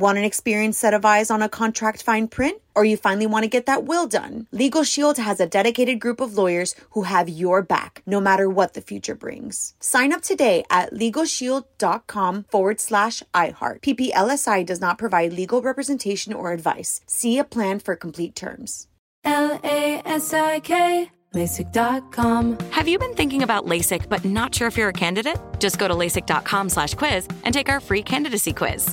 Want an experienced set of eyes on a contract fine print? Or you finally want to get that will done? Legal Shield has a dedicated group of lawyers who have your back, no matter what the future brings. Sign up today at LegalShield.com forward slash iHeart. PPLSI does not provide legal representation or advice. See a plan for complete terms. L-A-S-I-K LASIK.com. Have you been thinking about LASIK but not sure if you're a candidate? Just go to LASIK.com slash quiz and take our free candidacy quiz.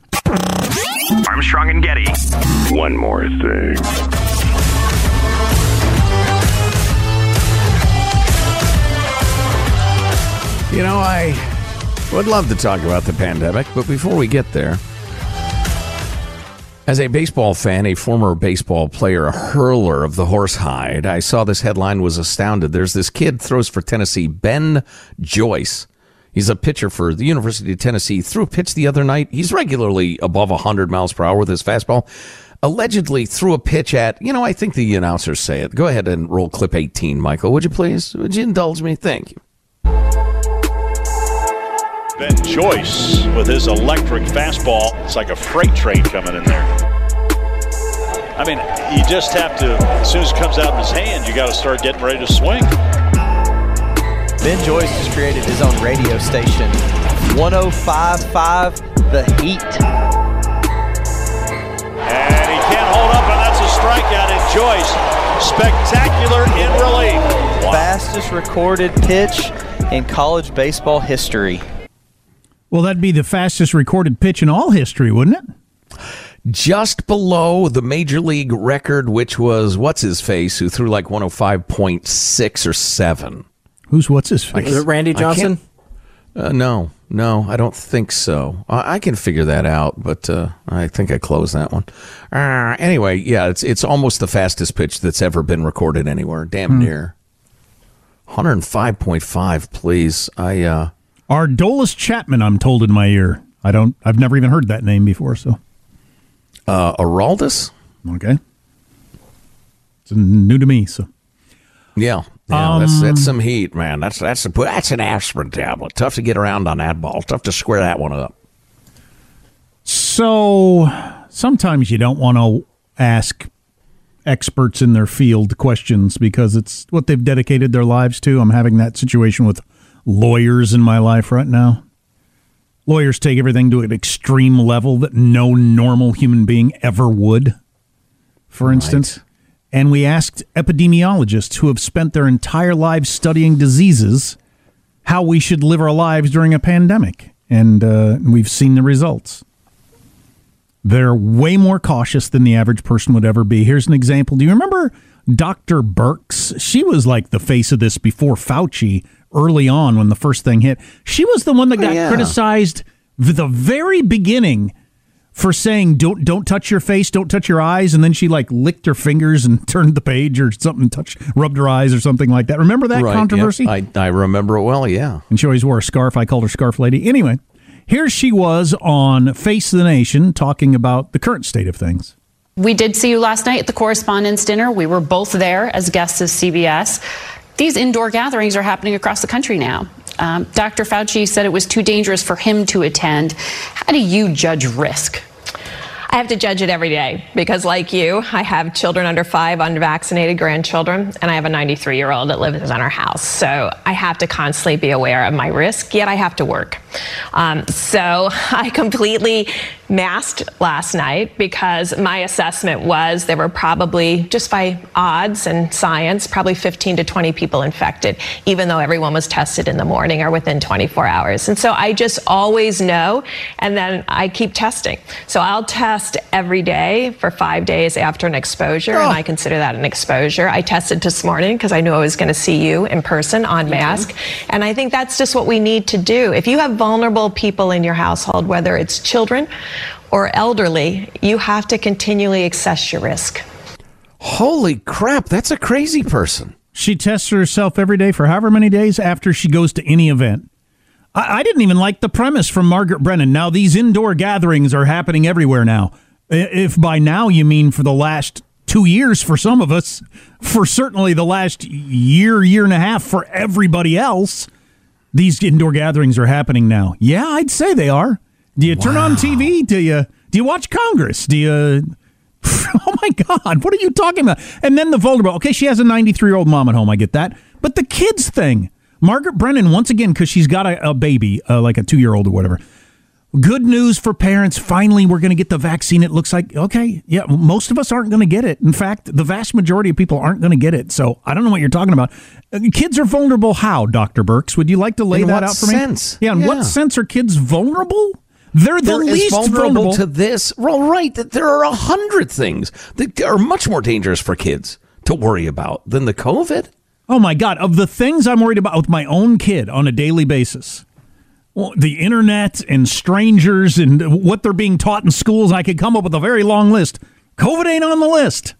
Armstrong and Getty. One more thing. You know, I would love to talk about the pandemic, but before we get there, as a baseball fan, a former baseball player, a hurler of the horsehide, I saw this headline was astounded. There's this kid throws for Tennessee, Ben Joyce. He's a pitcher for the University of Tennessee. Threw a pitch the other night. He's regularly above 100 miles per hour with his fastball. Allegedly threw a pitch at, you know, I think the announcers say it. Go ahead and roll clip 18, Michael. Would you please? Would you indulge me? Thank you. Ben Joyce with his electric fastball. It's like a freight train coming in there. I mean, you just have to, as soon as it comes out of his hand, you got to start getting ready to swing. Ben Joyce has created his own radio station, 1055 The Heat. And he can't hold up, and that's a strikeout. And Joyce, spectacular in relief. Wow. Fastest recorded pitch in college baseball history. Well, that'd be the fastest recorded pitch in all history, wouldn't it? Just below the major league record, which was what's his face, who threw like 105.6 or 7. Who's what's his face? Is it Randy Johnson? Uh, no, no, I don't think so. I, I can figure that out, but uh, I think I closed that one. Uh, anyway, yeah, it's it's almost the fastest pitch that's ever been recorded anywhere. Damn near. 105.5, please. I uh Aroldis Chapman, I'm told in my ear. I don't. I've never even heard that name before. So, uh Araldus? okay, it's new to me. So, Yeah. Yeah, that's that's um, some heat, man. That's that's a, that's an aspirin tablet. Tough to get around on that ball. Tough to square that one up. so sometimes you don't want to ask experts in their field questions because it's what they've dedicated their lives to. I'm having that situation with lawyers in my life right now. Lawyers take everything to an extreme level that no normal human being ever would. For instance, and we asked epidemiologists who have spent their entire lives studying diseases how we should live our lives during a pandemic. And uh, we've seen the results. They're way more cautious than the average person would ever be. Here's an example. Do you remember Dr. Birx? She was like the face of this before Fauci early on when the first thing hit. She was the one that got yeah. criticized the very beginning for saying don't don't touch your face, don't touch your eyes, and then she like licked her fingers and turned the page or something, touched rubbed her eyes or something like that. Remember that Right, controversy? yeah. I I remember it well, yeah. and she always wore a scarf. I called her Scarf Lady. Anyway, here she was on Face of the Nation talking about the current state of things. We did see you last night at the Correspondents' Dinner. We were both there as guests of CBS. These indoor gatherings are happening across the country now. Um, Dr. Fauci said it was too dangerous for him to attend. How do you judge risk? I have to judge it every day because, like you, I have children under five, unvaccinated grandchildren, and I have a 93 year old that lives in our house. So I have to constantly be aware of my risk, yet I have to work. Um, so I completely masked last night because my assessment was there were probably, just by odds and science, probably 15 to 20 people infected, even though everyone was tested in the morning or within 24 hours. And so I just always know, and then I keep testing. So I'll test every day for five days after an exposure, and oh. I consider that an exposure. I tested this morning because I knew I was going to see you in person on mask. And I think that's just what we need to do. If you have vulnerable people in your household, whether it's children or elderly, you have to continually assess your risk. Holy crap, that's a crazy person. She tests herself every day for however many days after she goes to any event. I, I didn't even like the premise from Margaret Brennan. Now, these indoor gatherings are happening everywhere now. If by now you mean for the last two years for some of us, for certainly the last year, year and a half for everybody else, these indoor gatherings are happening now. Yeah, I'd say they are. Do you turn on TV? Do you do you watch Congress? Do you Oh my God, what are you talking about? And then the vulnerable. Okay, she has a 93 year old mom at home. I get that. But the kids thing. Margaret Brennan, once again, because she's got a, a baby, uh, like a two year old or whatever. Good news for parents. Finally, we're going to get the vaccine. It looks like, okay, yeah, most of us aren't going to get it. In fact, the vast majority of people aren't going to get it. So I don't know what you're talking about. Uh, Kids are vulnerable how, Dr. Birx? Would you like to lay In that out for me? Yeah, in Yeah. what sense are kids vulnerable? They're the They're least vulnerable, vulnerable to this. Well, right. That there are a hundred things that are much more dangerous for kids to worry about than the COVID. Oh my God! Of the things I'm worried about with my own kid on a daily basis, well, the internet and strangers and what they're being taught in schools, I could come up with a very long list. COVID ain't on the list.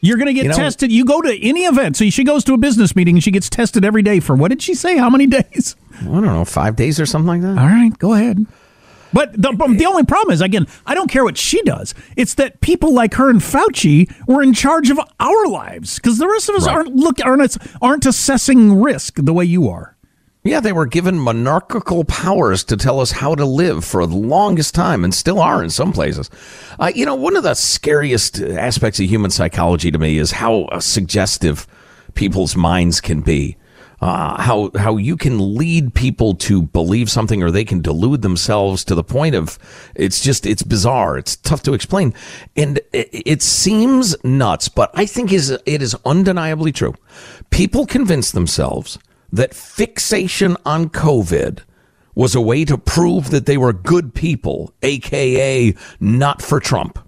You're going to get You know- tested. You go to any event. So she goes to a business meeting and she gets tested every day for what did she say? How many days? I don't know, five days or something like that. All right, go ahead. But the, the only problem is, again, I don't care what she does. It's that people like her and Fauci were in charge of our lives because the rest of us Right. aren't look aren't aren't assessing risk the way you are. Yeah, they were given monarchical powers to tell us how to live for the longest time and still are in some places. Uh, you know, one of the scariest aspects of human psychology to me is how uh, suggestive people's minds can be. Uh, how how you can lead people to believe something or they can delude themselves to the point of it's just it's bizarre. It's tough to explain. And it, it seems nuts but i think is it is undeniably true. People convince themselves that fixation on covid was a way to prove that they were good people aka not for trump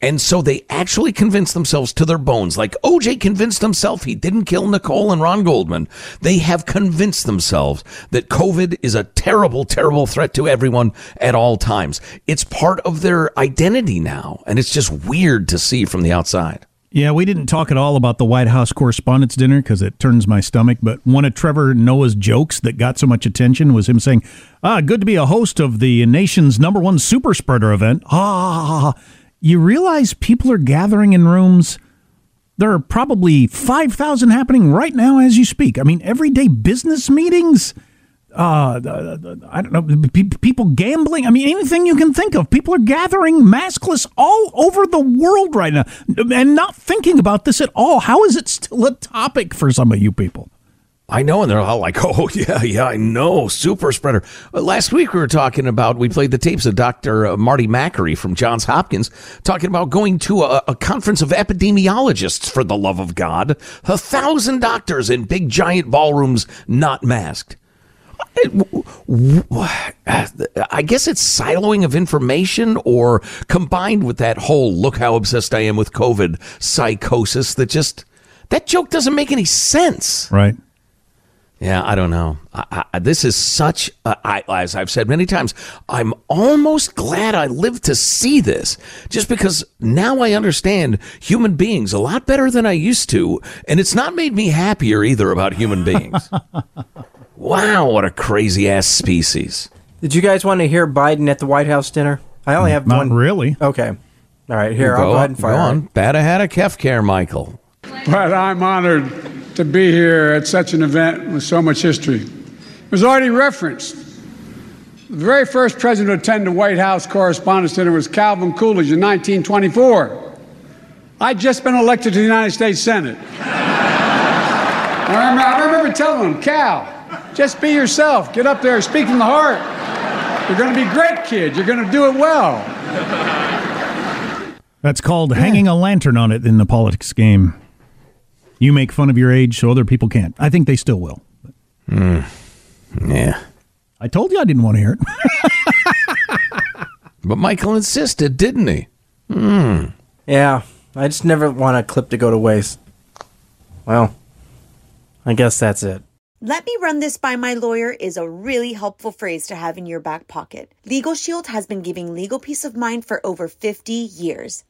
and so they actually convinced themselves to their bones, like OJ convinced himself he didn't kill Nicole and Ron Goldman. They have convinced themselves that COVID is a terrible, terrible threat to everyone at all times. It's part of their identity now, and it's just weird to see from the outside. Yeah, we didn't talk at all about the White House Correspondents' Dinner because it turns my stomach. But one of Trevor Noah's jokes that got so much attention was him saying, "Ah, good to be a host of the nation's number one super spreader event." Ah, you realize people are gathering in rooms. There are probably five thousand happening right now as you speak. I mean, everyday business meetings. Uh, I don't know, people gambling. I mean, anything you can think of. People are gathering maskless all over the world right now and not thinking about this at all. How is it still a topic for some of you people? I know, and they're all like, "Oh yeah, yeah, I know, super spreader." Uh, Last week we were talking about we played the tapes of Dr. Marty Makary from Johns Hopkins talking about going to a, a conference of epidemiologists. For the love of God, a thousand doctors in big giant ballrooms, not masked. I guess it's siloing of information or combined with that whole look how obsessed I am with COVID psychosis that just that joke doesn't make any sense. Right. Yeah, I don't know. I, I, this is such, a, I, as I've said many times, I'm almost glad I lived to see this just because now I understand human beings a lot better than I used to. And it's not made me happier either about human beings. wow, what a crazy ass species. Did you guys want to hear Biden at the White House dinner? I only have Not one. really. Okay. All right, here, go, I'll go ahead and fire. Go it. on. Bad ahead of Kef Care, Michael. But I'm honored to be here at such an event with so much history. It was already referenced The very first president to attend the White House Correspondents' Dinner was Calvin Coolidge in 1924. I'd just been elected to the United States Senate. I, remember, I remember telling him, Cal, just be yourself. Get up there, speak from the heart. You're going to be great, kid. You're going to do it well. That's called hanging a lantern on it in the politics game. You make fun of your age so other people can't. I think they still will. Hmm. Yeah. I told you I didn't want to hear it. But Michael insisted, didn't he? Hmm. Yeah, I just never want a clip to go to waste. Well, I guess that's it. Let me run this by my lawyer is a really helpful phrase to have in your back pocket. Legal Shield has been giving legal peace of mind for over 50 years.